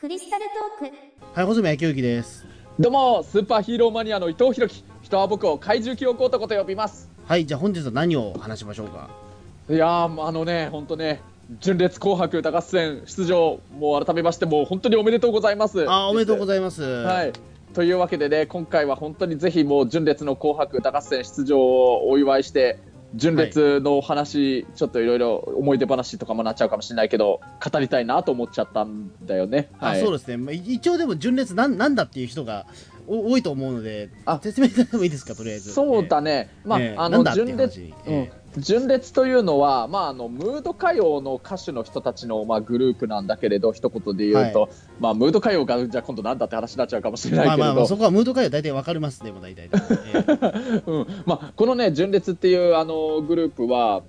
クリスタルトークはい、細宮清之です。どうもスーパーヒーローマニアの伊藤弘樹人は僕を怪獣記憶男と呼びますはい、じゃあ本日は何を話しましょうか？いやーあのね本当ね純烈紅白歌合戦出場もう改めましてもう本当におめでとうございますあ、おめでとうございます。まはい。というわけでね今回は本当にぜひもう純烈の紅白歌合戦出場をお祝いして純烈のお話、ちょっといろいろ思い出話とかもなっちゃうかもしれないけど語りたいなと思っちゃったんだよね。あ、そうですね。まあ、い一応でも純烈なんなんだっていう人がお多いと思うのであ、説明いただいてもいいですか、とりあえず。そうだね、まあ、ええ。あの純烈、話。うん。え純烈というのは、まあ、あのムード歌謡の歌手の人たちの、まあ、グループなんだけれど一言で言うと、はまあ、ムード歌謡がじゃあ今度なんだって話になっちゃうかもしれないけれど、まあまあまあ、そこはムード会は大体わかりますね、もう大体。え えうん。まあ、このね純烈っていうあのグループは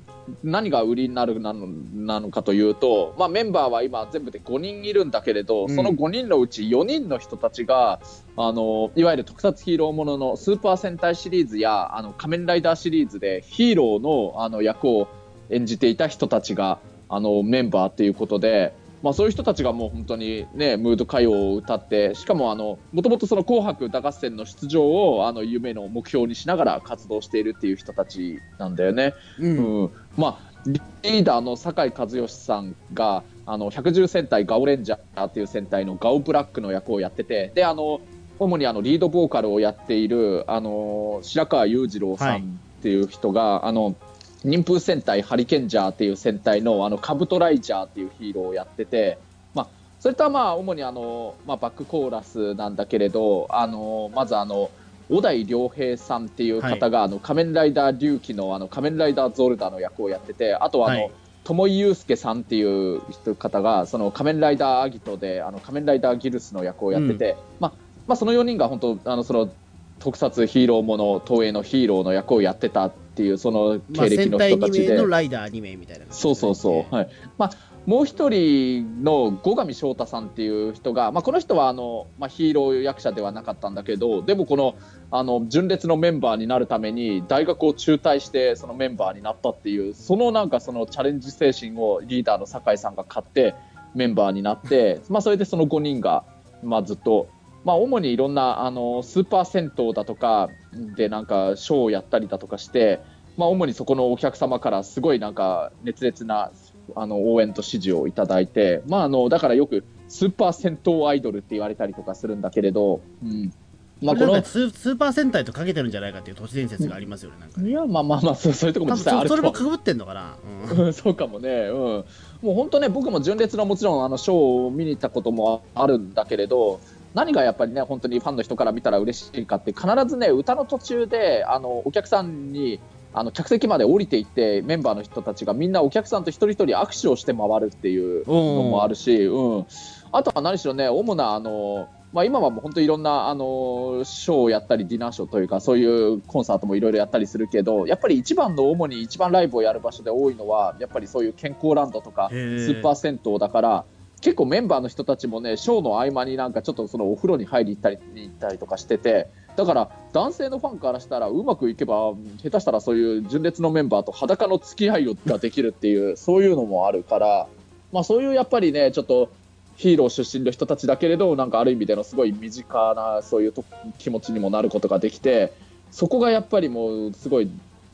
何が売りになるなのなのかというと、まあ、メンバーは今全部で5人いるんだけれど、うんその5人のうち4人の人たちがあのいわゆる特撮ヒーローもののスーパー戦隊シリーズやあの仮面ライダーシリーズでヒーローのあの役を演じていた人たちがあのメンバーっていうことで。まあ、そういう人たちがもう本当にねムード歌謡を歌ってしかもあのもともとその紅白歌合戦の出場をあの夢の目標にしながら活動しているっていう人たちなんだよね。うん。うんまあ、リーダーの酒井和義さんがあの110戦隊ガオレンジャーっていう戦隊のガオブラックの役をやっててであの主にあのリードボーカルをやっているあの白川裕次郎さんっていう人が、あの忍風戦隊ハリケンジャーっていう戦隊のあのカブトライジャーっていうヒーローをやってて、まあ、それとはまあ主にあの、まあ、バックコーラスなんだけれどあのまずあの小田井良平さんっていう方が、あの仮面ライダー龍騎のあの仮面ライダーゾルダの役をやっててあとはあの、はい。友井祐介さんっていう人方がその仮面ライダーアギトであの仮面ライダーギルスの役をやってて、まあまあ、その4人が本当あのその特撮ヒーローもの東映のヒーローの役をやってたっていうそのまあ、経歴の戦隊2人たちで、名のライダー2名みたいな感じそうそうそう、はい。まあ、もう一人の後上翔太さんっていう人が、まあ、この人はあの、まあ、ヒーロー役者ではなかったんだけどでもこのあの純烈のメンバーになるために大学を中退してそのメンバーになったっていうそのなんかそのチャレンジ精神をリーダーの酒井さんが買ってメンバーになって、まあ、それでその5人が、まあ、ずっと。まあ、主にいろんなあのスーパー銭湯だとかでなんかショーをやったりだとかして、まあ、主にそこのお客様からすごいなんか熱烈なあの応援と支持をいただいて、まあ、あのだからよくスーパー銭湯アイドルって言われたりとかするんだけれど、うん。まあ、このススーパー戦隊とかけてるんじゃないかっていう都市伝説がありますよね、なんかね。いやまあまあまあそうそういうとこも実際あるとそそれもかぶってんのかな。うん。うんそうかもね、うん、もう本当ね、僕も純烈のもちろんあのショーを見に行ったこともあるんだけれど、何がやっぱりね、本当にファンの人から見たら嬉しいかって、必ずね、歌の途中であのお客さんにあの客席まで降りていって、メンバーの人たちがみんなお客さんと一人一人握手をして回るっていうのもあるし、うん、あとは何しろね、主なあの、まあ、今はもう本当いろんなあのショーをやったりディナーショーというかそういうコンサートもいろいろやったりするけどやっぱり一番の主に一番ライブをやる場所で多いのはやっぱりそういう健康ランドとかスーパー銭湯だから結構メンバーの人たちもねショーの合間になんかちょっとそのお風呂に入り行ったりに行ったりとかしててだから男性のファンからしたらうまくいけば下手したらそういう純烈のメンバーと裸の付き合いができるっていうそういうのもあるから、まあ、そういうやっぱりねちょっとヒーロー出身の人たちだけれどなんかある意味でのすごい身近なそういう気持ちにもなることができてそこがやっぱりもうすごい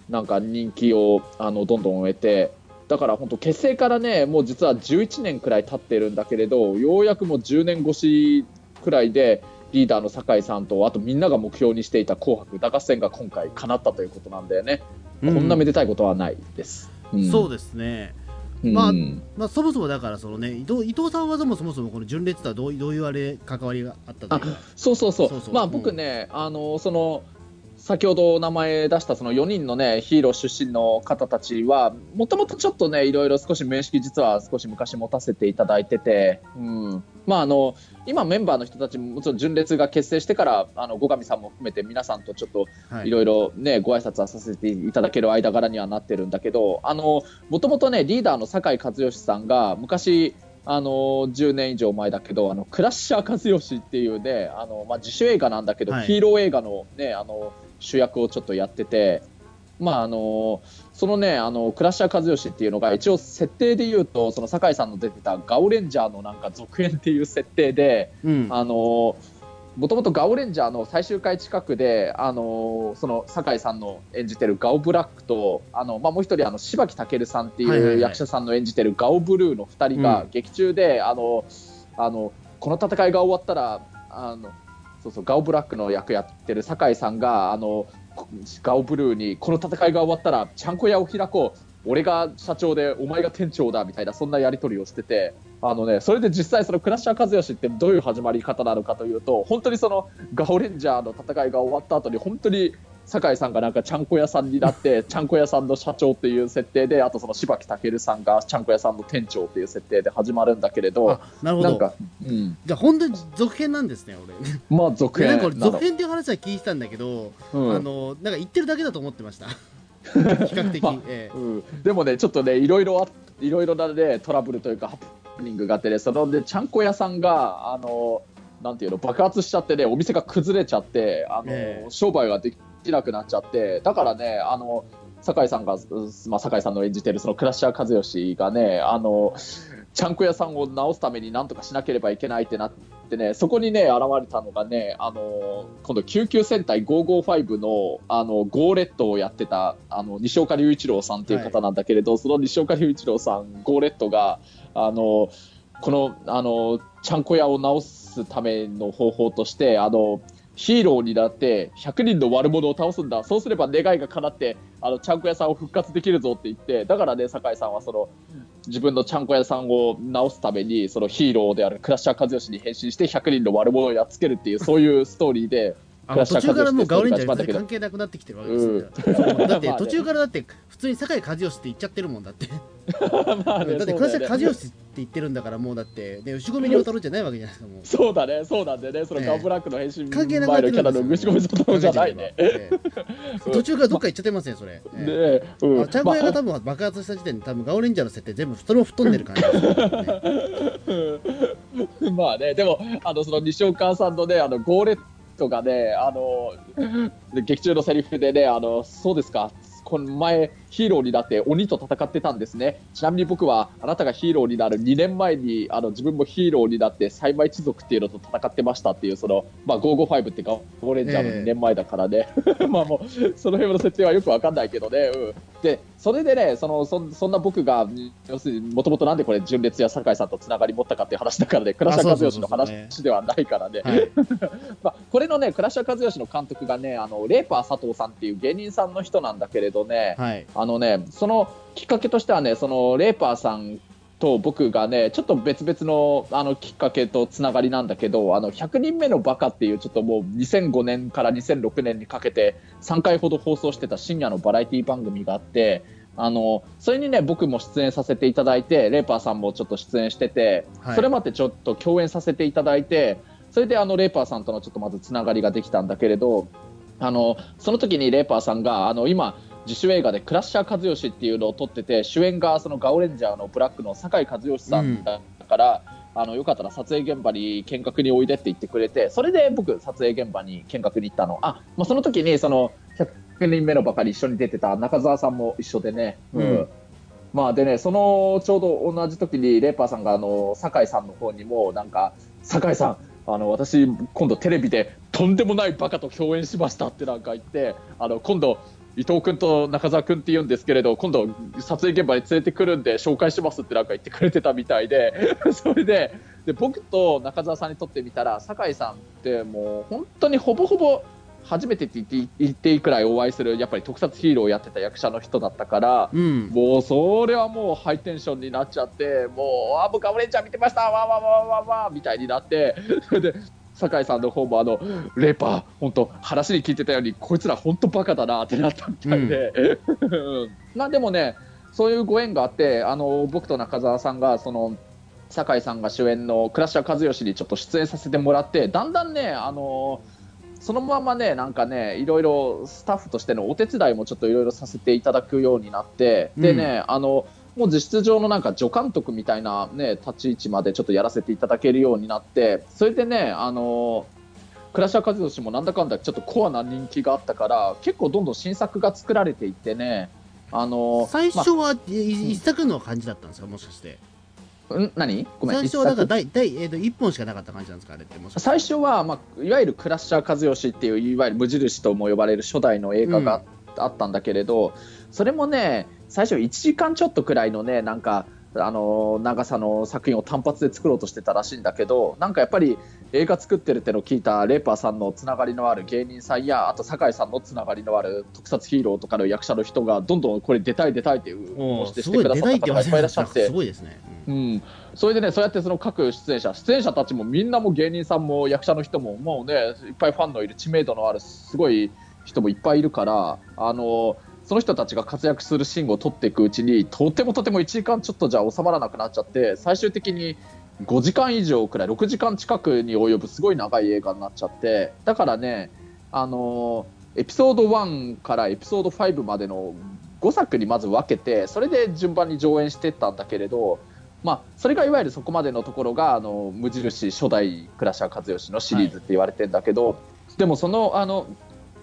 なんか人気をあのどんどん得てだから本当結成からねもう実は11年くらい経ってるんだけれどようやくもう10年越しくらいでリーダーの酒井さんとあとみんなが目標にしていた「紅白歌合戦」が今回叶ったということなんだよね、こんなめでたいことはないです。うん。そうですね。うん。まあまあ、そもそもだからその、ね、伊藤伊藤さんはそもそもこの純烈とはどうどういうあれ関わりがあったというか。そうそうそう。そうそう。まあうん。僕ね、あのその先ほど名前出したその4人のねヒーロー出身の方たちはもともとちょっとねいろいろ少し面識実は少し昔持たせていただいてて、うん、まああの今メンバーの人たちももちろん純烈が結成してからあの後上さんも含めて皆さんとちょっとはい。いろいろね、ご挨拶はさせていただける間柄にはなってるんだけど、あの、もともとね、リーダーの酒井和義さんが、昔、あの、10年以上前だけど、あの、クラッシャー和義っていうね、あの、まあ、自主映画なんだけど、はい。ヒーロー映画のね、あの、主役をちょっとやってて、まああのそのねあのクラッシャー和義っていうのが一応設定で言うとその酒井さんの出てたガオレンジャーのなんか続編っていう設定で、うん。あのもともとガオレンジャーの最終回近くで、あのその酒井さんの演じてるガオブラックと、あのまあ、もう一人あの柴木武さんってはいう役者さんの演じてるガオブルーの2人がうん。劇中で、あのあのこの戦いが終わったらあのそうそうガオブラックの役やってる酒井さんがあのガオブルーにこの戦いが終わったらちゃんこ屋を開こう。俺が社長でお前が店長だみたいなそんなやり取りをしてて。あのねそれで実際そのクラッシャー和義ってどういう始まり方なのかというと本当にそのガオレンジャーの戦いが終わった後に本当に酒井さんがなんかちゃんこ屋さんになって ちゃんこ屋さんの社長っていう設定であとその柴木武さんがちゃんこ屋さんの店長っていう設定で始まるんだけれどあなるほど。なんか、うん、じゃあ本当に続編なんですね俺。まあ続編続編っていう話は聞いてたんだけど、うん。あのなんか言ってるだけだと思ってました。比較的、まあええ。うん、でもね、ちょっとね、いろいろあ、いろいろなね、トラブルというか、ハプニングがあってね、そので、ちゃんこ屋さんが、あの、なんていうの、爆発しちゃってね、お店が崩れちゃって、あの、ええ。商売ができなくなっちゃって、だからね、あの、酒井さんが、うまあ、酒井さんの演じてるそのクラッシャー和義がね、あの、ちゃんこ屋さんを直すためになんとかしなければいけないってなってね、そこにね、現れたのがね、あの、今度救急戦隊555の、あの、ゴーレットをやってた、あの、西岡隆一郎さんっていう方なんだけれど、その西岡隆一郎さん、ゴーレットが、あの、この、あの、ちゃんこ屋を直すための方法として、あの、ヒーローになって100人の悪者を倒すんだ。そうすれば願いが叶ってあのちゃんこ屋さんを復活できるぞって言ってだからね酒井さんはその自分のちゃんこ屋さんを直すためにそのヒーローであるクラッシャー和義に変身して100人の悪者をやっつけるっていうそういうストーリーであの途中からもうガオレンジャーに関係なくなってきてるわけですよ、そうだって 途中からだって普通に酒井和義って言っちゃってるもんだって。まあねだってクラッシャー和義って言ってるんだからもうだってね牛込に渡るんじゃないわけじゃないですかもう。そうだねそうなんでね。そのええ。ガンブラックの変身関係なくなって前のキャラのるんですよ虫込み外じゃない ねえ。え途中からどっか行っちゃってますねそれ、ええ。ねうん。あちゃんこ屋が多分爆発した時点で多分ガオレンジャーの設定全部それも吹っ飛んでる感じですよねまあね、でも、あのその西岡さんのね、あのゴーレットがね、あの劇中のセリフでね、あのそうですか、この前、ヒーローになって鬼と戦ってたんですね、ちなみに僕はあなたがヒーローになる2年前にあの自分もヒーローになって、サイマ一族っていうのと戦ってましたっていう、そのまあ、555ってガゴーレンジャーの2年前だからね、まあもう、その辺の設定はよくわかんないけどね、うん、でそれでね、そのそんそんな僕が、要するにもともとなんでこれ、純烈や酒井さんとつながり持ったかっていう話だからね、クラッシャー和義の話ではないからね。はい。まあ、これのね、クラッシャー和義の監督がね、あのレーパー佐藤さんっていう芸人さんの人なんだけれどね、はい。あのね、そのきっかけとしてはね、そのレーパーさんと僕がね、ちょっと別々のあのきっかけとつながりなんだけど、あの100人目のバカっていう、ちょっともう2005年から2006年にかけて3回ほど放送してた深夜のバラエティ番組があって、あのそれにね、僕も出演させていただいて、レーパーさんもちょっと出演してて、はい。それまでちょっと共演させていただいて、それであのレーパーさんとのちょっとまずつながりができたんだけれど、あのその時にレーパーさんがあの今自主映画でクラッシャー和義っていうのを撮ってて主演がそのガオレンジャーのブラックの酒井和義さんだから、あのよかったら撮影現場に見学においでって言ってくれてそれで僕撮影現場に見学に行ったの。あ、まあ、その時にその100人目のばかり一緒に出てた中澤さんも一緒でね、うん。まあでねそのちょうど同じ時にレーパーさんがあの酒井さんの方にもなんか酒井さんあの私、今度テレビでとんでもないバカと共演しましたってなんか言ってあの今度伊藤君と中澤君って言うんですけれど今度撮影現場に連れてくるんで紹介しますってなんか言ってくれてたみたいで それでで僕と中澤さんにとってみたら酒井さんってもう本当にほぼほぼ初めてって言って言っていいくらいお会いするやっぱり特撮ヒーローをやってた役者の人だったからうん。もうそれはもうハイテンションになっちゃってもうあ僕ガブレンちゃん見てましたわーわーわーわーわーみたいになって それで酒井さんの方もあのレーパー本当話に聞いてたようにこいつら本当バカだなってなったみたいで、うん。まあでもねそういうご縁があってあの僕と中澤さんがその酒井さんが主演のクラッシャー和義にちょっと出演させてもらってだんだんねあのそのままね、なんかね、いろいろスタッフとしてのお手伝いもちょっといろいろさせていただくようになって、でね、あの、もう実質上のなんか助監督みたいなね、立ち位置までちょっとやらせていただけるようになって、それでね、あの、クラッシャー和義もなんだかんだちょっとコアな人気があったから結構どんどん新作が作られていってねあの最初は、い一作の感じだったんですか？もしかして。まん？何？ごめん。最初はなんか一作第第、えー、と1本しかなかった感じなんですかあれって最初は、まあ、いわゆるクラッシャー和義っていういわゆる無印とも呼ばれる初代の映画があったんだけれど、それもね最初1時間ちょっとくらいのねなんかあの長さの作品を単発で作ろうとしてたらしいんだけどなんかやっぱり映画作ってるってのを聞いたレーパーさんのつながりのある芸人さんやあと酒井さんのつながりのある特撮ヒーローとかの役者の人がどんどんこれ出たい出たいっていうしてしてくださっ出た方がいっぱいいらっしゃってすごいですね、うんうん、それでね、そうやってその各出演者、出演者たちもみんなも芸人さんも役者の人も、もうね、いっぱいファンのいる知名度のあるすごい人もいっぱいいるから、あのその人たちが活躍するシーンを撮っていくうちに、とてもとても1時間ちょっとじゃ収まらなくなっちゃって、最終的に5時間以上くらい、6時間近くに及ぶすごい長い映画になっちゃって、だからね、あのエピソード1からエピソード5までの5作にまず分けて、それで順番に上演していったんだけれど、まあ、それがいわゆるそこまでのところがあの無印初代クラッシャー和義のシリーズって言われてんだけど、でもそのあの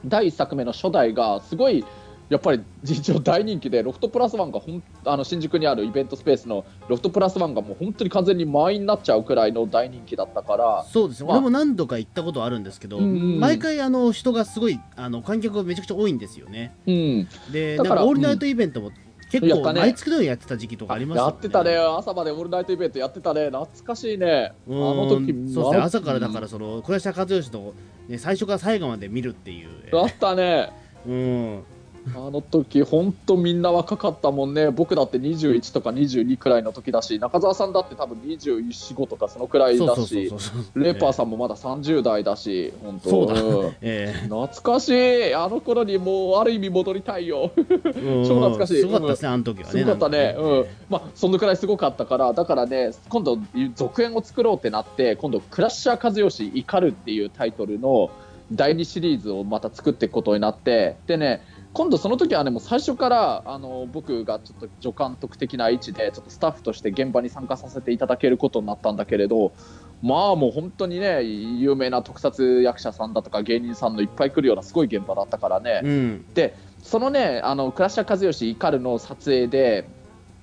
第1作目の初代がすごいやっぱり一応大人気でロフトプラスワンがほんあの新宿にあるイベントスペースのロフトプラスワンがもう本当に完全に満員になっちゃうくらいの大人気だったから。そうですね、まあ。俺も何度か行ったことあるんですけど、うん毎回あの人がすごいあの観客がめちゃくちゃ多いんですよね。うん。でだからオールナイトイベントも結構やったね。毎月のようにやってた時期とかありますよやってたね。朝までオールナイトイベントやってたね。懐かしいね。あうん。の時そうですね。な朝からだからその倉下和義の、ね、最初から最後まで見るっていう。あったね。うんあの時本当みんな若かったもんね、僕だって21とか22くらいの時だし、中澤さんだって多分21、5とかそのくらいだしレーパーさんもまだ30代だし、本当。そうだん。え懐かしい、あの頃にもうある意味戻りたいよ、超懐かしい。すごかったですね、あの時はね。すごかったね、うん。まあ、そのくらいすごかったから、だからね、今度、続編を作ろうってなって、今度、クラッシャー和義怒るっていうタイトルの第2シリーズをまた作っていくことになって、でね、今度その時はね、もう最初からあの僕がちょっと助監督的な位置で、ちょっとスタッフとして現場に参加させていただけることになったんだけれど、まあもう本当にね、有名な特撮役者さんだとか芸人さんのいっぱい来るようなすごい現場だったからね。うん。そのね、あのクラッシャー和義怒るの撮影で、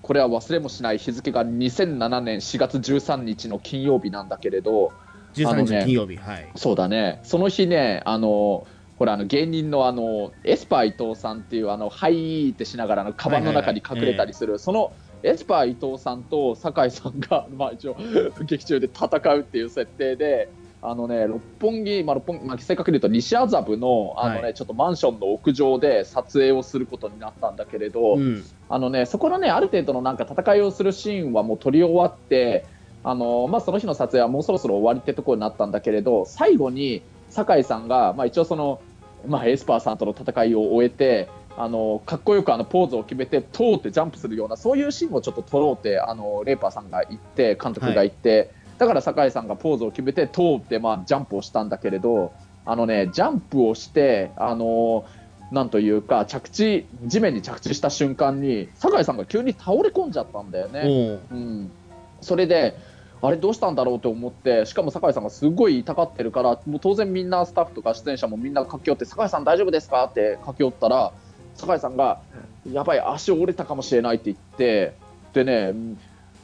これは忘れもしない日付が2007年4月13日の金曜日なんだけれど、あ13のね日金曜日、はい。そうだね、その日ね、あのほらあの芸人のあのエスパー伊藤さんっていう、あのはいってしながらあのカバンの中に隠れたりする、そのエスパー伊藤さんと酒井さんが、まあ、一応、劇中で戦うっていう設定で。あのね、六本木、まあ、六本木、まあ、正確に言うと西麻布のあの、ねはいちょっとマンションの屋上で撮影をすることになったんだけれど、うんあのね、そこのね、ある程度のなんか戦いをするシーンはもう撮り終わって、あのまあ、その日の撮影はもうそろそろ終わりってところになったんだけれど、最後に酒井さんが、まあ、一応その、まあ、エスパーさんとの戦いを終えて、あのかっこよくあのポーズを決めて、通ってジャンプするような、そういうシーンをちょっと撮ろうって、あのレーパーさんが言って、監督が言って、だから酒井さんがポーズを決めて、通って、まあ、ジャンプをしたんだけれど、あのね、ジャンプをして、あのなんというか着地地面に着地した瞬間に酒井さんが急に倒れ込んじゃったんだよね。おう。うん、それであれどうしたんだろうと思ってしかも酒井さんがすごい痛がってるからもう当然みんなスタッフとか出演者もみんな駆け寄って酒井さん大丈夫ですかって駆け寄ったら酒井さんがやばい足折れたかもしれないって言ってでね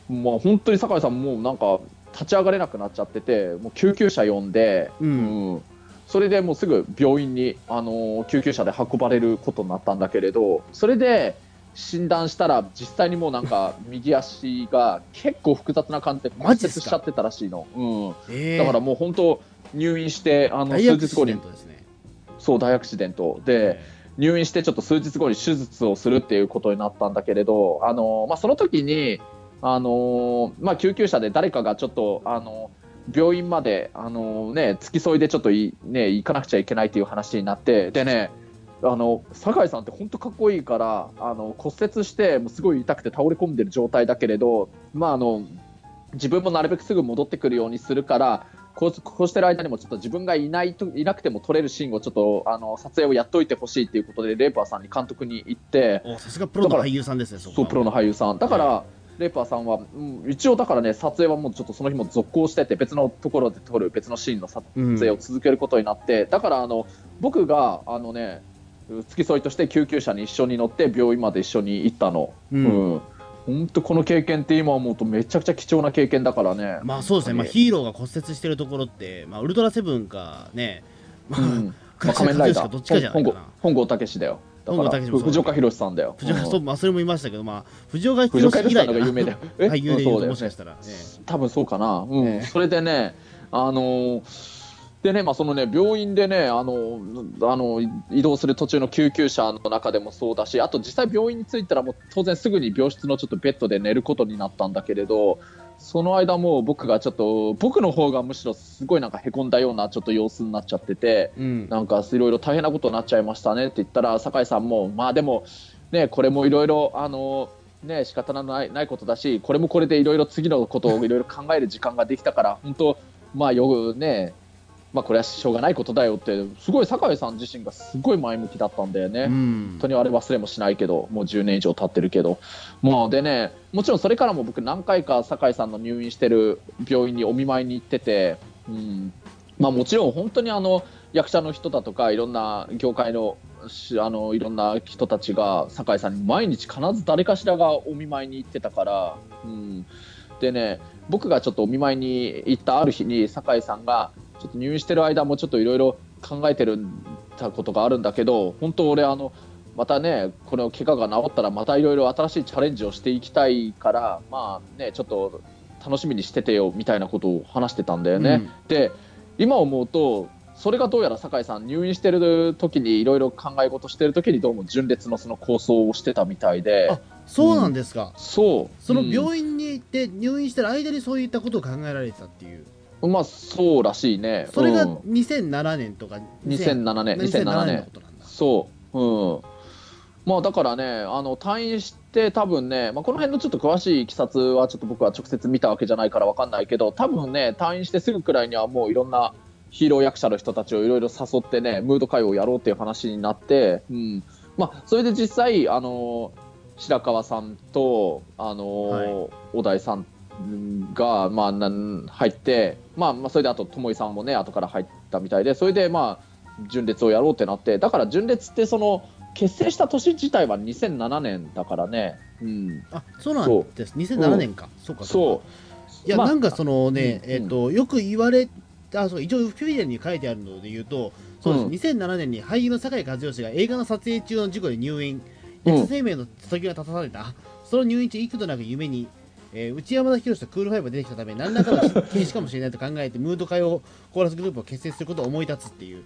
もう本当に酒井さんもうなんか立ち上がれなくなっちゃっててもう救急車呼んで、うん。うん。それでもうすぐ病院に、あの救急車で運ばれることになったんだけれどそれで診断したら実際にもうなんか右足が結構複雑な感じで骨折しちゃってたらしいの、うん、ええだからもう本当入院してあの大数日後に。ね。そう大アクシデントで入院してちょっと数日後に手術をするっていうことになったんだけれどあの、まあ、その時にあの、まあ、救急車で誰かがちょっとあの病院まであの、ね、付き添いでちょっとい、ね、行かなくちゃいけないっていう話になってでねあの酒井さんって本当かっこいいからあの骨折してもうすごい痛くて倒れ込んでる状態だけれど、まあ、あの自分もなるべくすぐ戻ってくるようにするからこうこうしてる間にもちょっと自分がいないといなくても撮れるシーンをちょっとあの撮影をやっといてほしいっていうことでレーパーさんに監督に言っておさすがプロの俳優さんですねそうプロの俳優さん。だから、レイパーさんは、うん一応だからね、撮影はもうちょっとその日も続行してて、別のところで撮る別のシーンの撮影を続けることになって、だからあの僕があのね、付き添いとして救急車に一緒に乗って病院まで一緒に行ったの。ううんん。本当この経験って今思うとめちゃくちゃ貴重な経験だからね。まあそうですね、まあ、本ヒーローが骨折してるところって、まあ、ウルトラセブンかね、まあ、うんまあ、倉仮面ライダかどっちかじゃー、ないかな。本郷武史だよ。だか本郷武史もそうだら藤岡弘さんだよ。藤岡、うんそうまあ、それも言いましたけど、まあ、藤岡弘さんのが有名だよ。え？俳優で言うとそうだよねもしかしたら、ね、多分そうかな、うんええそれでね、あのーでね、まあ、そのね、病院でね、あの、あの、移動する途中の救急車の中でもそうだし、あと実際病院に着いたらもう当然すぐに病室のちょっとベッドで寝ることになったんだけれど、その間もう僕がちょっと、僕の方がむしろすごいなんかへこんだようなちょっと様子になっちゃってて、うん、なんかいろいろ大変なことになっちゃいましたねって言ったら、酒井さんも、まあでも、ね、これもいろいろ、あの、ね、仕方のないないことだし、これもこれでいろいろ次のことをいろいろ考える時間ができたから、本当、まあよね、まあこれはしょうがないことだよって、すごい酒井さん自身がすごい前向きだったんだよね。うん。本当にあれ忘れもしないけど、もう10年以上経ってるけど、もうでね、もちろんそれからも僕、何回か酒井さんの入院してる病院にお見舞いに行ってて、うん。まあ、もちろん本当にあの役者の人だとか、いろんな業界のしあのいろんな人たちが酒井さんに毎日必ず誰かしらがお見舞いに行ってたから、うん、でね、僕がちょっとお見舞いに行ったある日に酒井さんが、ちょっと入院してる間もちょっといろいろ考えてるたことがあるんだけど、本当俺あのまたね、この怪我が治ったら、またいろいろ新しいチャレンジをしていきたいから、まあね、ちょっと楽しみにしててよみたいなことを話してたんだよね。で、今思うと、それがどうやら酒井さん、入院してる時にいろいろ考え事してる時に、どうも純烈のその構想をしてたみたいで。あ、そうなんですか、そう、その院、病院に行って入院してる間にそういったことを考えられてたっていう、まあそうらしいね。それがうん2007年とか、2007年、2007 2007の年こ。となんだ。そう、うん。まあだからね、あの退院して多分ね、まあ、この辺のちょっと詳しいいきさつはちょっと僕は直接見たわけじゃないからわかんないけど、多分ね、退院してすぐくらいにはもういろんなヒーロー役者の人たちをいろいろ誘ってね、ムード会をやろうっていう話になって、うん。まあそれで実際、あの、白川さんと、あの、はい小田井さんが、まあ、なん入って、まあ、まあ、それであと、友井さんもね、後から入ったみたいで、それで、まあ、純烈をやろうってなって、だから純烈って、その、結成した年自体は2007年だからね、うん、あそうなんです、2007年か、そうかそう。いや、まあなんかそのね、うんえっ、と、よく言われあそう一応、ウィキペディアに書いてあるので言うと、そうです、2007年に俳優の酒井和義が映画の撮影中の事故で入院、うん役者生命の時が立たされた、その入院中、幾度なく夢に、えー内山田博とクールファイブが出てきたため、何らかの禁止かもしれないと考えて、ムード会をコーラスグループを結成することを思い立つっていう。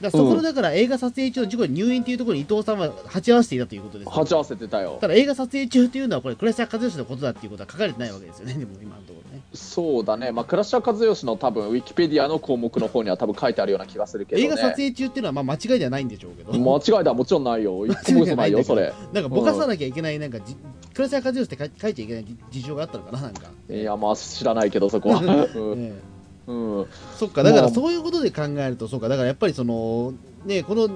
だからそこのだから映画撮影中の事故で入院っていうところに伊藤さんは鉢合わせていたということです、鉢合わせてたよた。だ映画撮影中っていうのはこれ倉石和義のことだっていうことは書かれてないわけですよねでも今のところねそうだね、まあ、倉科和義の多分、ウィキペディアの項目の方には多分書いてあるような気がするけど、ね。映画撮影中っていうのはまあ間違いではないんでしょうけど、間違いではもちろんないよ。一個も嘘ないよ、それ。なんかぼかさなきゃいけないなんかじ倉石和義って書いちゃいけないじ事情があったのかななんか、いや、まあ、知らないけど、そこは。うん。ね。うん。そっかだからそういうことで考えるとそうか。だからやっぱりそのねこの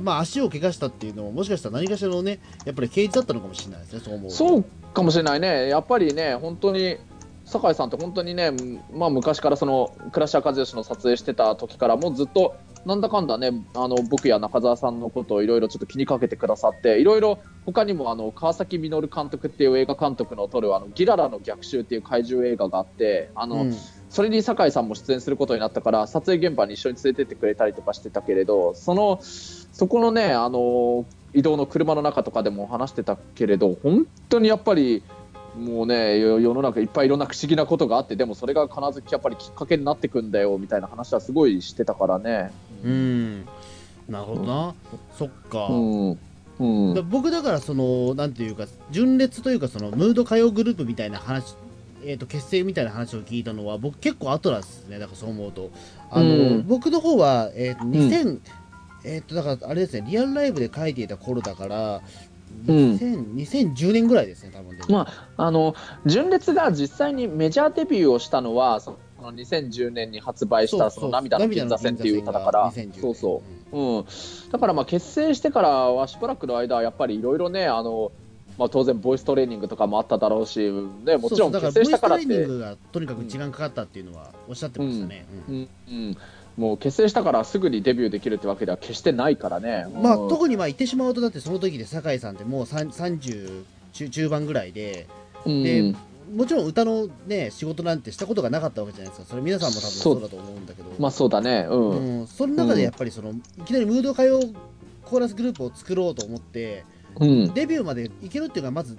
まあ足を怪我したっていうのももしかしたら何かしらのねやっぱり刑事だったのかもしれないですねそう思うと。そうかもしれないね、やっぱりね、本当に酒井さんって本当にね、まあ、昔からその倉科和義の撮影してた時から、もうずっとなんだかんだね、あの僕や中澤さんのことをいろいろちょっと気にかけてくださって、いろいろ他にもあの川崎実監督っていう映画監督の撮るあのギララの逆襲っていう怪獣映画があって、あの、うん。それに酒井さんも出演することになったから撮影現場に一緒に連れてってくれたりとかしてたけれどそのそこのねあの移動の車の中とかでも話してたけれど本当にやっぱりもうねよ世の中いっぱいいろんな不思議なことがあってでもそれが必ずやっぱりきっかけになってくんだよみたいな話はすごいしてたからね。うん。なるほどな、そっか、うん。うん。だ僕だからそのなんていうか純烈というかそのムード歌謡グループみたいな話えー、と結成みたいな話を聞いたのは僕結構後なんですね。だからそう思うと。あの、うん。僕の方は、えー、と2000、えっ、とだからあれですねリアルライブで書いていた頃だから、うん。2000 2010年ぐらいですね多分まあ、あの純烈が実際にメジャーデビューをしたのはその2010年に発売した「その涙の銀座線」っていう歌だから。涙の銀座線が2010そうそう。うん、だからまあ結成してからはしばらくの間はやっぱりいろいろねあのまあ、当然ボイストレーニングとかもあっただろうし、ね、もちろんそうそう。結成したからっボイストレーニンてグがとにかく時間かかったっていうのはおっしゃってましたね、うん。うん。うん、もう結成したからすぐにデビューできるってわけでは決してないからね。まあ、うん。特にまあ言ってしまうとだってその時で酒井さんってもうさん30中中盤ぐらいで。うん。でもちろん歌のね仕事なんてしたことがなかったわけじゃないですか。それ皆さんも多分そうだと思うんだけど。まあそうだね、うん。うん、その中でやっぱりその、いきなりムード歌謡コーラスグループを作ろうと思ってうん、デビューまでいけるっていうのはまず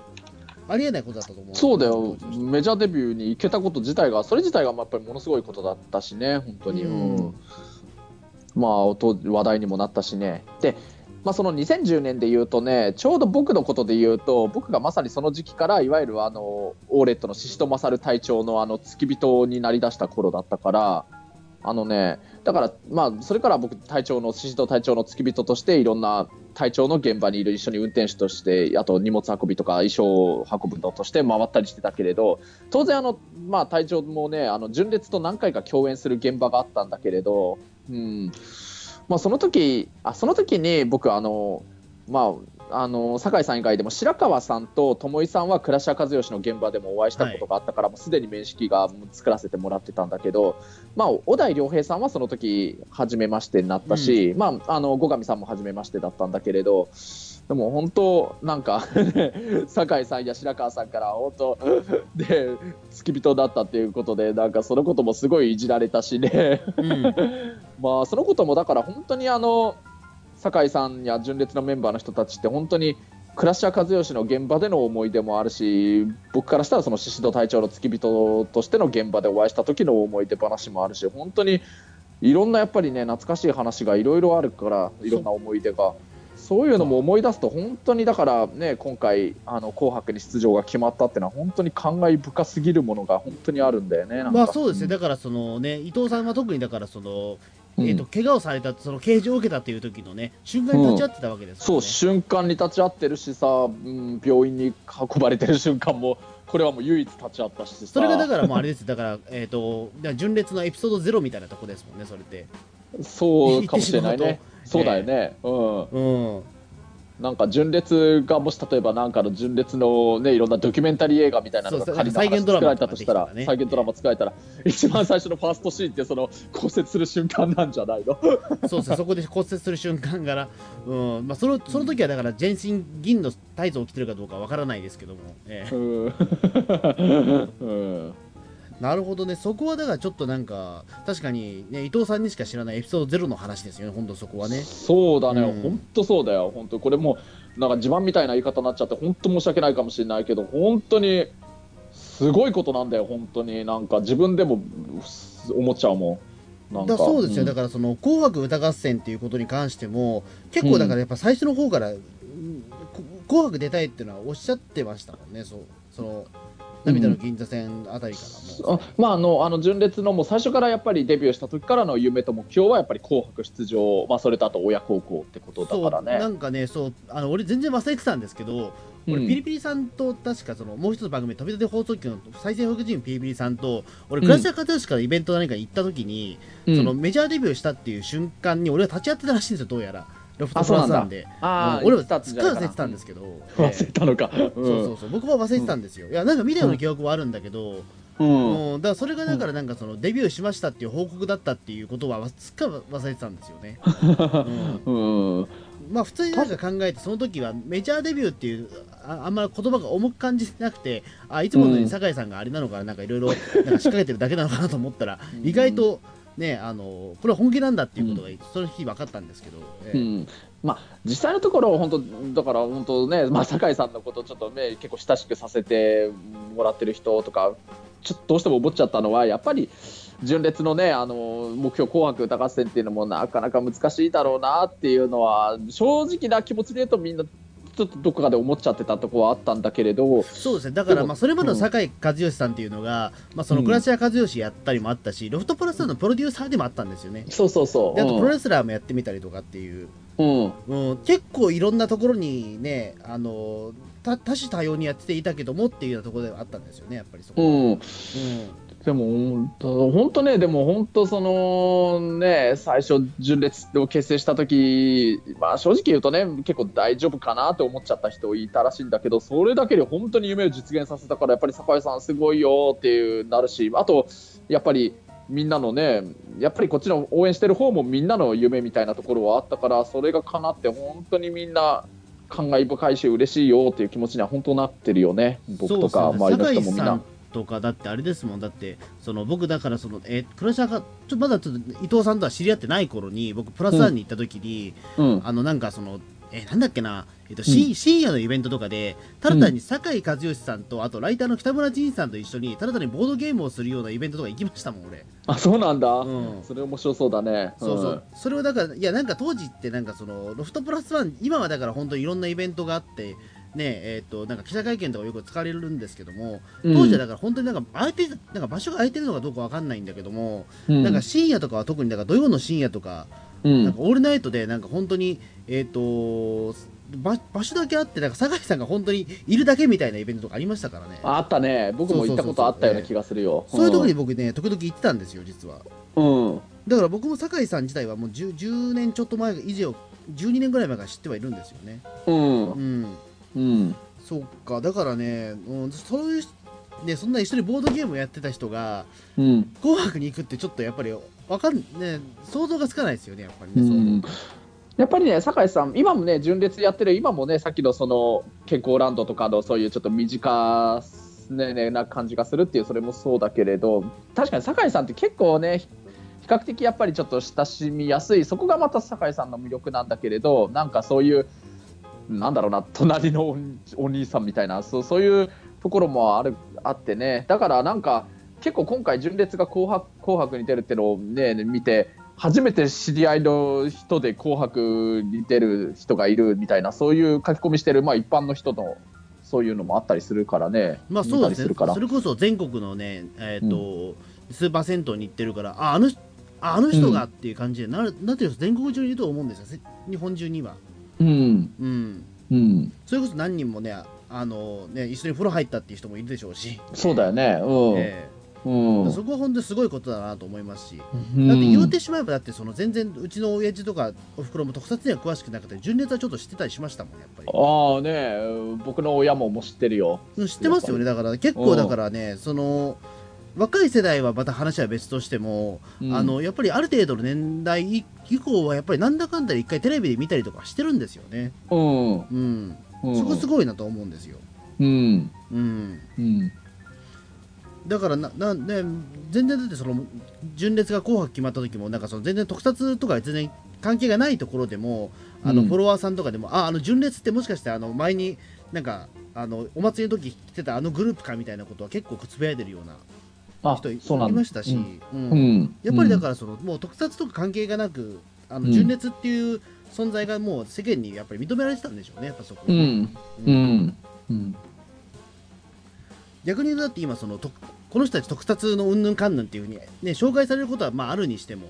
ありえないことだったと思う。そうだよ。メジャーデビューに行けたこと自体がそれ自体がやっぱりものすごいことだったしね本当に、うん。うん。まあ音話題にもなったしね。で、まあ、その2010年で言うとねちょうど僕のことで言うと僕がまさにその時期からいわゆるあのオーレットの宍戸勝隊長のあの付き人になりだした頃だったからあのねだからまあそれから僕隊長の宍戸隊長の付き人としていろんな隊長の現場にいる一緒に運転手としてあと荷物運びとか衣装を運ぶのとして回ったりしてたけれど当然あの、まあ、隊長もねあの純烈と何回か共演する現場があったんだけれど、うん。まあ、その時あその時に僕あの、まあ、あの酒井さん以外でも白川さんと友井さんは倉科和義の現場でもお会いしたことがあったから、もうすでに面識が作らせてもらってたんだけど、まあ、小田井良平さんはその時初めましてになったし、まあ、あの後上さんも初めましてだったんだけれどでも本当なんか 酒井さんや白川さんから本当 で付き人だったっていうことでなんかそのこともすごいいじられたしね。うん。まあそのこともだから本当にあの酒井さんや純烈のメンバーの人たちって本当に倉科和義の現場での思い出もあるし僕からしたらその宍戸隊長の付き人としての現場でお会いした時の思い出話もあるし本当にいろんなやっぱりね懐かしい話がいろいろあるからいろんな思い出が。そういうのも思い出すと本当にだからね今回あの紅白に出場が決まったっていうのは本当に感慨深すぎるものが本当にあるんだよね。まあそうですね、だからそのね伊藤さんは特にだからその、えー、と怪我をされたその刑事を受けたっていう時のね瞬間に立ち会ってたわけですからね、そう瞬間に立ち会ってるしさ、うん、病院に運ばれてる瞬間もこれはもう唯一立ち会ったしさ。それがだからもうあれです。だからえっ、とだから純烈のエピソードゼロみたいなとこですもんねそれって。そうかもしれないね。そうだよね、うん。うんなんか純烈がもし例えばなんかの純烈のねいろんなドキュメンタリー映画みたいなのが仮の話再現ドラマ作られたとしたら再現ドラマ作られたら一番最初のファーストシーンってその骨折する瞬間なんじゃないの？そうですね。そこで骨折する瞬間から、うん。まあ、そのその時はだから全身銀のタイツを着てるかどうかわからないですけども、ええ。うん、うんなるほどねそこはだからちょっとなんか確かに、ね、伊藤さんにしか知らないエピソードゼロの話ですよね本当そこはねそうだね、うん本当そうだよ、本当これもなんか自慢みたいな言い方になっちゃって、本当申し訳ないかもしれないけど、本当にすごいことなんだよ、本当になんか自分でも思っちゃうもん。なんかだそうですよ、んだからその「紅白歌合戦」っていうことに関しても結構だからやっぱ最初の方から「うんこ紅白出たい」っていうのはおっしゃってましたもんねそうその涙の銀座線あたりからも、あまああのあの純烈のもう最初からやっぱりデビューした時からの夢と目標はやっぱり紅白出場、まあ、それとあと親孝行ってことだからね。なんかねそうあの俺全然忘れてたんですけど俺、うん。ピリピリさんと確かそのもう一つの番組「飛び立て放送局」の再生福人ピリピリさんと俺倉科和義からイベント何か行った時に、うん。そのメジャーデビューしたっていう瞬間に俺は立ち会ってたらしいんですよどうやらロフトプラスなんで。あ俺は言ってたんじゃないかな。すっかり忘れてたんですけど、忘れたのか。そうそうそう。僕は忘れてたんですよ、いやなんか見たような記憶はあるんだけど、うん。うんだからそれがだからなんかそのデビューしましたっていう報告だったっていうことはすっかり忘れてたんですよね、うん。うん。まあ普通になんか考えてその時はメジャーデビューっていうああんまり言葉が重く感じてなくてあいつものように酒井さんがあれなのかななんかいろいろなんか仕掛けてるだけなのかなと思ったらうん。意外とねあのこれは本気なんだっていうことがその日分かったんですけど、ええ。うん。まあ、実際のところ、本当、だから本当ね、まあ、酒井さんのこと、ちょっとね、結構親しくさせてもらってる人とか、ちょっとどうしても思っちゃったのは、やっぱり、純烈のね、あの目標、紅白歌合戦っていうのもなかなか難しいだろうなっていうのは、正直な気持ちで言うと、みんな、ちょっとどこかで思っちゃってたところはあったんだけれど、そうですね。だからまあそれまでの酒井和義さんっていうのが、まあ、そのうん。倉科和義やったりもあったし、ロフトプラスのプロデューサーでもあったんですよね。そうそうそう。であとプロレスラーもやってみたりとかっていう、うん。うん、結構いろんなところにねあのた多種多様にやっていたけどもっていうようなところではあったんですよねやっぱりそこうんでも本当ね、でも本当そのね、最初純烈を結成した時、まあ正直言うとね、結構大丈夫かなと思っちゃった人いたらしいんだけど、それだけで本当に夢を実現させたから、やっぱり酒井さんすごいよっていうなるし、あと、やっぱりみんなのね、やっぱりこっちの応援してる方もみんなの夢みたいなところはあったから、それが叶って本当にみんな感慨深いし嬉しいよっていう気持ちには本当なってるよね。僕とか周りの人もみんな。とかだってあれですもん。だってその僕だからそのえクラシャーがちょっとまだちょっと伊藤さんとは知り合ってない頃に僕プラスワンに行った時に、うん、あのなんかそのえなんだっけな、えっと、うん、深夜のイベントとかでただ単に酒井和義さんとあとライターの北村仁さんと一緒にただ単にボードゲームをするようなイベントとか行きましたもん俺。あそうなんだ、うん、それ面白そうだね、そうそう。それをだからいやなんか当時ってなんかそのロフトプラスワン今はだから本当にいろんなイベントがあってねえーと、なんか記者会見とかよく使われるんですけども、当時はだから本当になんか空いてなんか場所が空いてるのかどうかわかんないんだけども、うん、なんか深夜とかは特にだから土曜の深夜とか、うん、なんかオールナイトでなんか本当に、えーと、場場所だけあってなんか酒井さんが本当にいるだけみたいなイベントとかありましたからね。あったね。僕も行ったことあったような気がするよ。そういうとこに僕ね時々行ってたんですよ実は、うん、だから僕も酒井さん自体はもう 10, 10年ちょっと前以上12年ぐらい前から知ってはいるんですよねうん、うんうん、そっか。だからね、うん、そういうねそんな一緒にボードゲームをやってた人が「うん、紅白」に行くってちょっとやっぱりわかんね想像がつかないですよねやっぱりね、うん、やっぱりね酒井さん今もね純烈やってる今もねさっきのその健康ランドとかのそういうちょっと短ねねな感じがするっていうそれもそうだけれど確かに酒井さんって結構ね比較的やっぱりちょっと親しみやすいそこがまた酒井さんの魅力なんだけれどなんかそういうなんだろうな隣のお兄さんみたいなそうそういうところもあるあってねだからなんか結構今回純烈が紅白紅白に出るっていうのをね見て初めて知り合いの人で紅白に出る人がいるみたいなそういう書き込みしてる、まあ、一般の人のそういうのもあったりするからね。まあそうですね。それこそ全国のね、えっ、ー、と、うん、スーパー銭湯に行ってるから、あ、あのあの人がっていう感じでなる、うん、なんていう全国中にいると思うんですよ。日本中には。うん、うん、うん、それこそ何人もねあのね一緒に風呂入ったっていう人もいるでしょうし。そうだよね。うん、えー、うん、そこは本当にすごいことだなと思いますし、うん、だって言うてしまえばだってその全然うちの親父とかおふくろも特撮には詳しくなくて純烈はちょっと知ってたりしましたもんやっぱり。ああね。僕の親もも知ってるよ。知ってますよね。だから結構だからねその若い世代はまた話は別としても、うん、あのやっぱりある程度の年代以降はやっぱりなんだかんだで一回テレビで見たりとかしてるんですよね。うん、うん。うん、そこすごいなと思うんですよ。うん、うん、うん、だからなな、ね、全然だってその純烈が紅白決まった時もなんかその全然特撮とか全然関係がないところでもあのフォロワーさんとかでも、ああの純烈ってもしかしてあの前になんかあのお祭りの時来てたあのグループかみたいなことは結構つぶやいてるような人いましたし、うん。うん、やっぱりだからその、もう特撮とか関係がなくあの純烈っていう存在がもう世間にやっぱり認められてたんでしょうねやっぱそこ、うん。うん。逆に言うとだって今そのとこの人たち特撮のうんぬんかんぬんっていうふうに、ね、紹介されることはまああるにしても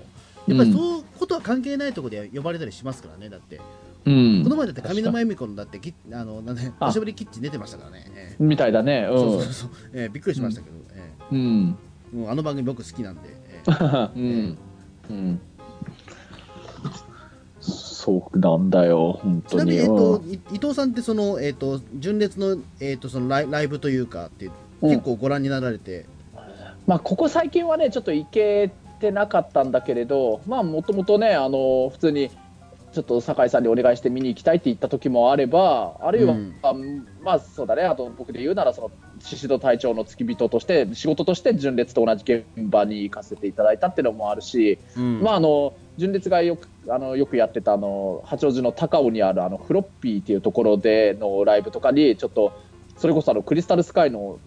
やっぱりそういうことは関係ないところで呼ばれたりしますからねだって。うん、この前だって上沼恵美子のだってきあのなんで久しぶりキッチン出てましたからね、みたいだね、うん、そうそうそう、えー、びっくりしましたけど、えー、うん、もうあの番組僕好きなんで、えーうん、うん、そうなんだよ。本当に。ちなみに、えーと、伊藤さんってその、えーと、純烈の,、えーと、そのライライブというかって結構ご覧になられて、まあ、ここ最近はねちょっと行けてなかったんだけれどまあもともとねあの普通にちょっと酒井さんにお願いして見に行きたいって言った時もあればあるいは、うん、まあそうだね。あと僕で言うならその宍戸隊長の付き人として仕事として純烈と同じ現場に行かせていただいたっていうのもあるし、うん、まああの純烈がよくあのよくやってたあの八王子の高尾にあるあのフロッピーっていうところでのライブとかにちょっとそれこそあのクリスタルスカイの、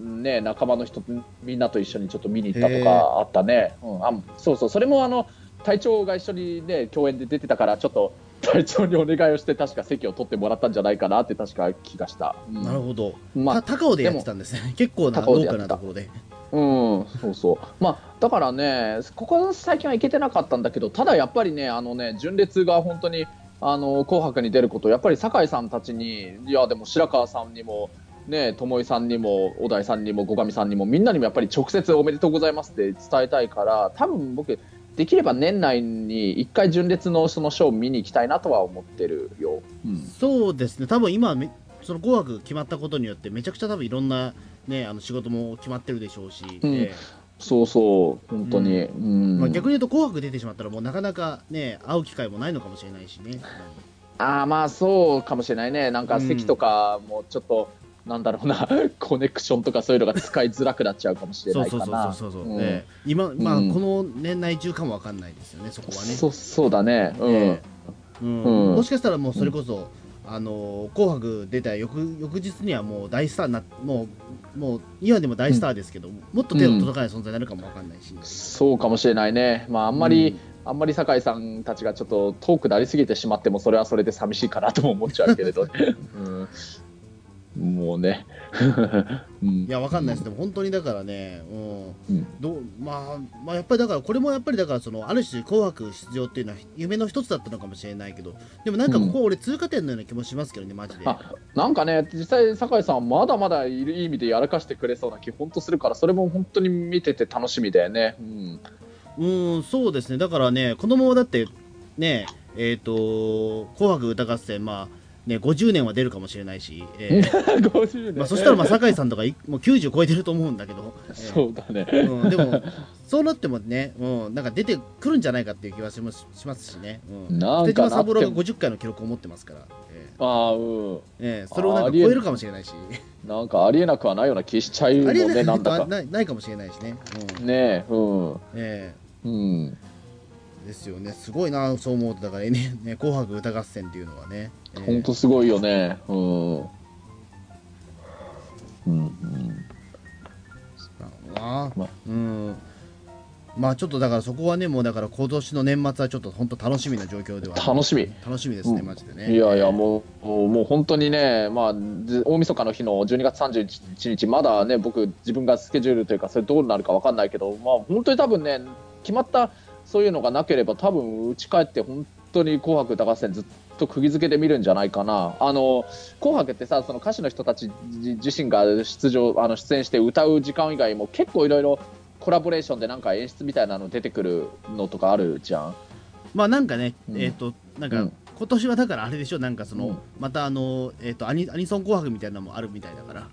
ね、仲間の人みんなと一緒にちょっと見に行ったとかあったね、うん、あそうそう。それもあの隊長が一緒にね共演で出てたからちょっと 隊長にお願いをして確か席を取ってもらったんじゃないかなって確か気がした、うん、なるほど、まあ、高尾でやってたんですね。結構な豪華なところで。うんそうそう。まあだからねここ最近は行けてなかったんだけどただやっぱりねあのね純烈が本当にあの紅白に出ることやっぱり酒井さんたちにいやでも白川さんにもね友井さんにも小田井さんにも後上さんにもみんなにもやっぱり直接おめでとうございますって伝えたいから多分僕できれば年内に1回純烈のそのショーを見に行きたいなとは思ってるよ。うん。そうですね。多分今めその紅白決まったことによってめちゃくちゃ多分いろんなねあの仕事も決まってるでしょうし、うん。えそうそう、本当に。うん。まあ、逆に言うと紅白出てしまったらもうなかなかね会う機会もないのかもしれないしね、ああ、まあそうかもしれないね。なんか席とかもちょっと、なんだろうな、コネクションとかそういうのが使いづらくなっちゃうかもしれないかな。そうそうそう、うん。ええ今まあ、うん。この年内中かもわかんないですよねそこはね。そうそうだね。うん。えうん。うん。もしかしたらもうそれこそ、あのー紅白出た翌翌日にはもう大スターになもうもう今でも大スターですけど、もっと手の届かない存在になるかもわかんないし、そうかもしれないね。まああんまり、あんまり酒井さんたちがちょっと遠くなりすぎてしまってもそれはそれで寂しいかなとも思っちゃうけれど。ね。うん、もうね。うんいやわかんないです、でも本当にだからね、うんうんどうまあ、まあやっぱりだからこれもやっぱりだからそのある種紅白出場っていうのは夢の一つだったのかもしれないけどでもなんかここ俺通過点のような気もしますけどねマジで。あなんかね、実際、酒井さん、まだまだいる意味でやらかしてくれそうな気、本当するから、それも本当に見てて楽しみだよね。うん、うん、そうですね。だからね、子供はだって、ね、えっ、と、紅白歌合戦、まあ、ね、50年は出るかもしれないし、えー50 年まあ、そしたら、まあ、酒井さんとかい、もう90超えてると思うんだけど、えーそうだね。うん、でも、そうなってもね、うん、なんか出てくるんじゃないかっていう気はしますしますしね。うん。なん手島三郎がかなっても50回の記録を持ってますから、えああ、うん。ーえーそれをなんか超えるかもしれないし、なんかありえなくはないような気しちゃうもんね、ありえないなんだか。ないないかもしれないしね。うんねえ、うん。えうん。ーですよね、すごいな、そう思うと、だからね、ね紅白歌合戦っていうのはね。えー本当すごいよね。うん。うん。うん。な。まうん。まあちょっとだからそこはねもうだから今年の年末はちょっと本当楽しみな状況では楽しみ。楽しみですね、うん。マジでね。いやいや、もう、もう本当にね、まあ、ず大晦日の日の12月31日、まだね、僕、自分がスケジュールというか、それどうなるか分かんないけど、まあ、本当に多分ね、決まったそういうのがなければ、多分うち帰って、本当に紅白歌合戦、ずっと釘付けで見るんじゃないかな。あの紅白ってさ、その歌手の人たち自自身が出場あの出演して歌う時間以外も、結構いろいろコラボレーションでなんか演出みたいなの出てくるのとかあるじゃん。まあなんかね、うんえっ、となんか、うん今年はだからあれでしょなんかその、うんまたあのえっ、とアニアニソン紅白みたいなのもあるみたいだから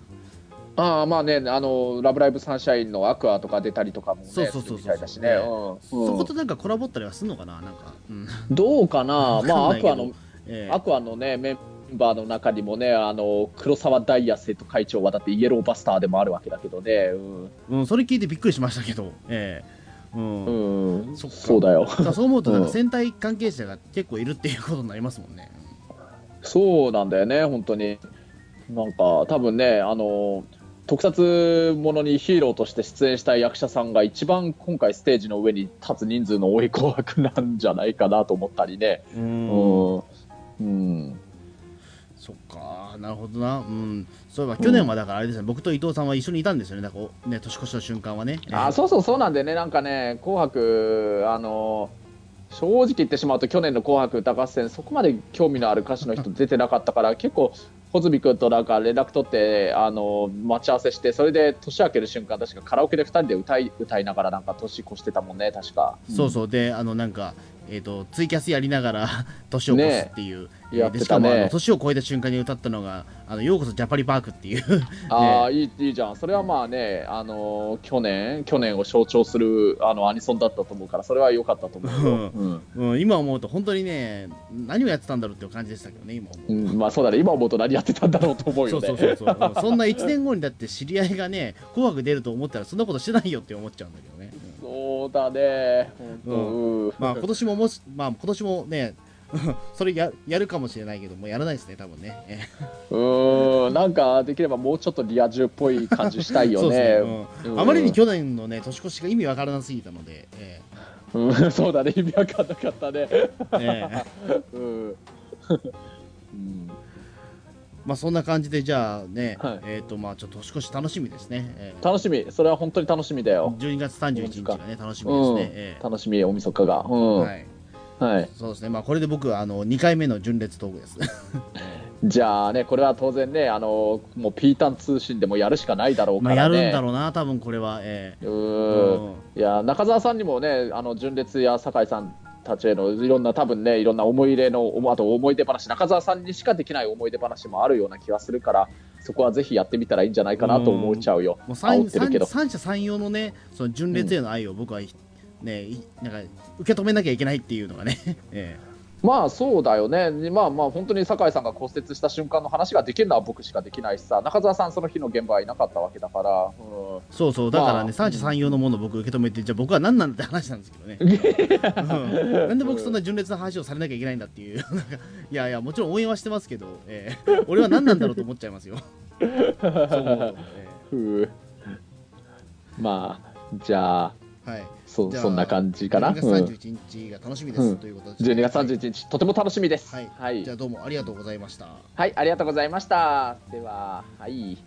ああまあね、あのラブライブサンシャインのアクアとか出たりとかもね、そうそうそうそう。だしね。うんそことなんかコラボったりはすんのかな？なんか、うん、どうかな、まあアクアのえアクアのねメンバーの中にもね、あの黒沢ダイヤ生徒会長はだってイエローバスターでもあるわけだけどね。うん、それ聞いてびっくりしましたけど、ええ。うん。うん、うん、そそうだよ。だそう思うとなんかうん。戦隊関係者が結構いるっていうことになりますもんね。そうなんだよね、本当に。なんか多分ね、あの特撮ものにヒーローとして出演した役者さんが一番今回ステージの上に立つ人数の多い紅白なんじゃないかなと思ったりね。ううん。ん、うん。そっか。なるほどな、うん、そういえば去年はだからあれですね、僕と伊藤さんは一緒にいたんですよね、なんかおね年越しの瞬間はね。あそうそうそうなんでね、なんかね、紅白、あの正直言ってしまうと、去年の紅白歌合戦、そこまで興味のある歌手の人出てなかったから、結構、穂積君となんか連絡取って、あの待ち合わせして、それで年明ける瞬間、確かカラオケで2人で歌い歌いながら、なんか年越してたもんね、確か。そうそう。であのなんか、えー、とツイキャスやりながら 年を越すっていう、ねやってたね。でしかもあの年を超えた瞬間に歌ったのが「あのようこそジャパリパーク」っていう。ああ、いいいいじゃん、それはまあね、あの去年、去年を象徴するあのアニソンだったと思うから、それは良かったと思うよ。うん。うん、今思うと本当にね何をやってたんだろうっていう感じでしたけどね今思うまあそうだね、今思うと何やってたんだろうと思うよね。そうそうそうそう。う んそんな1年後にだって知り合いがね「紅白」出ると思ったらそんなことしてないよって思っちゃうんだけどね、そうだね、うん。まあ今年ももしまあ今年もね それややるかもしれないけどもうやらないですね多分ね、えうーん、なんかできればもうちょっとリア充っぽい感じしたいよね。ね、うん。うん。あまりに去年のね年越しが意味わからなすぎたので、えうん、そうだね、意味わかんなかったね。ええ。え うん。うん。まあそんな感じでじゃあね、はい。えっ、とまあちょっと年越し楽しみですね、ええ。楽しみ、それは本当に楽しみだよ。12月31日がね楽しみですうんね、ええ。楽しみ、大晦日が。うん。はいはい。そうですね。まあこれで僕はあの2回目の純烈トークです。じゃあね、これは当然ね、あのもうピータン通信でもやるしかないだろうまあ、からね。やるんだろうな多分これは。ええ。うーん。いや中澤さんにもね、あの純烈や酒井さんたちへのいろんな多分ね、いろんな思い入れの、あと思い出話、中澤さんにしかできない思い出話もあるような気がするから、そこはぜひやってみたらいいんじゃないかなと思っちゃうよ。もう三者三様のねその純烈への愛を僕は、ねいなんか受け止めなきゃいけないっていうのがね、えまあそうだよね、まあまあ本当に酒井さんが骨折した瞬間の話ができるのは僕しかできないしさ、中澤さん、その日の現場はいなかったわけだから、うん。えそうそう。だからね、まあ三者三様のものを僕受け止めてじゃあ僕は何なんだって話なんですけどね、うん。なんで僕そんな純烈な話をされなきゃいけないんだっていう。なんかいやいやもちろん応援はしてますけど、ええ。俺は何なんだろうと思っちゃいますよ。そう思うと、えふう。まあ、じゃあ、えはいそそんな感じかな？12月うん31日が楽しみです、うんということで12月31日、とても楽しみです。はい、はいじゃあどうもありがとうございましたはい、ありがとうございました。では、はい。